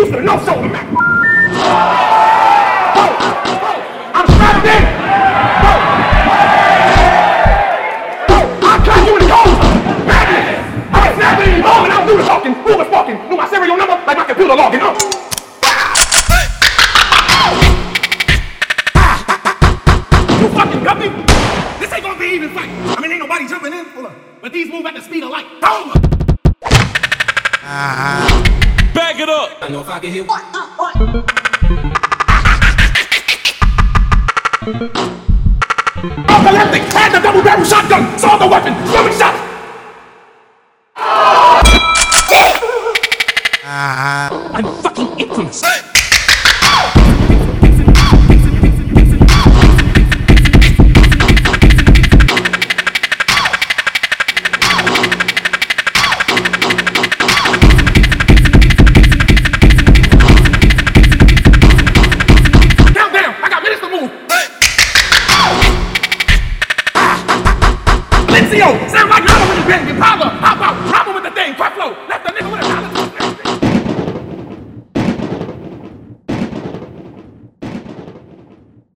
you should have known something. I'm strapped in. I'll cut you in the cold. Madness. I can snap at any moment. I'm through the talking. Who was walking? Know my serial number like my computer logging up. You fucking got me? This ain't gonna be even fight. I mean, ain't nobody jumping in. Hold up. But these move at the speed of light. Over. Ah. ah it up. I know if I can hit Epileptic! Had the double barrel shotgun! Saw the weapon! Stomach shot! Ah. I'm fucking infamous! Lencio! Sound like Oliver and Benji! Pablo! Hop out!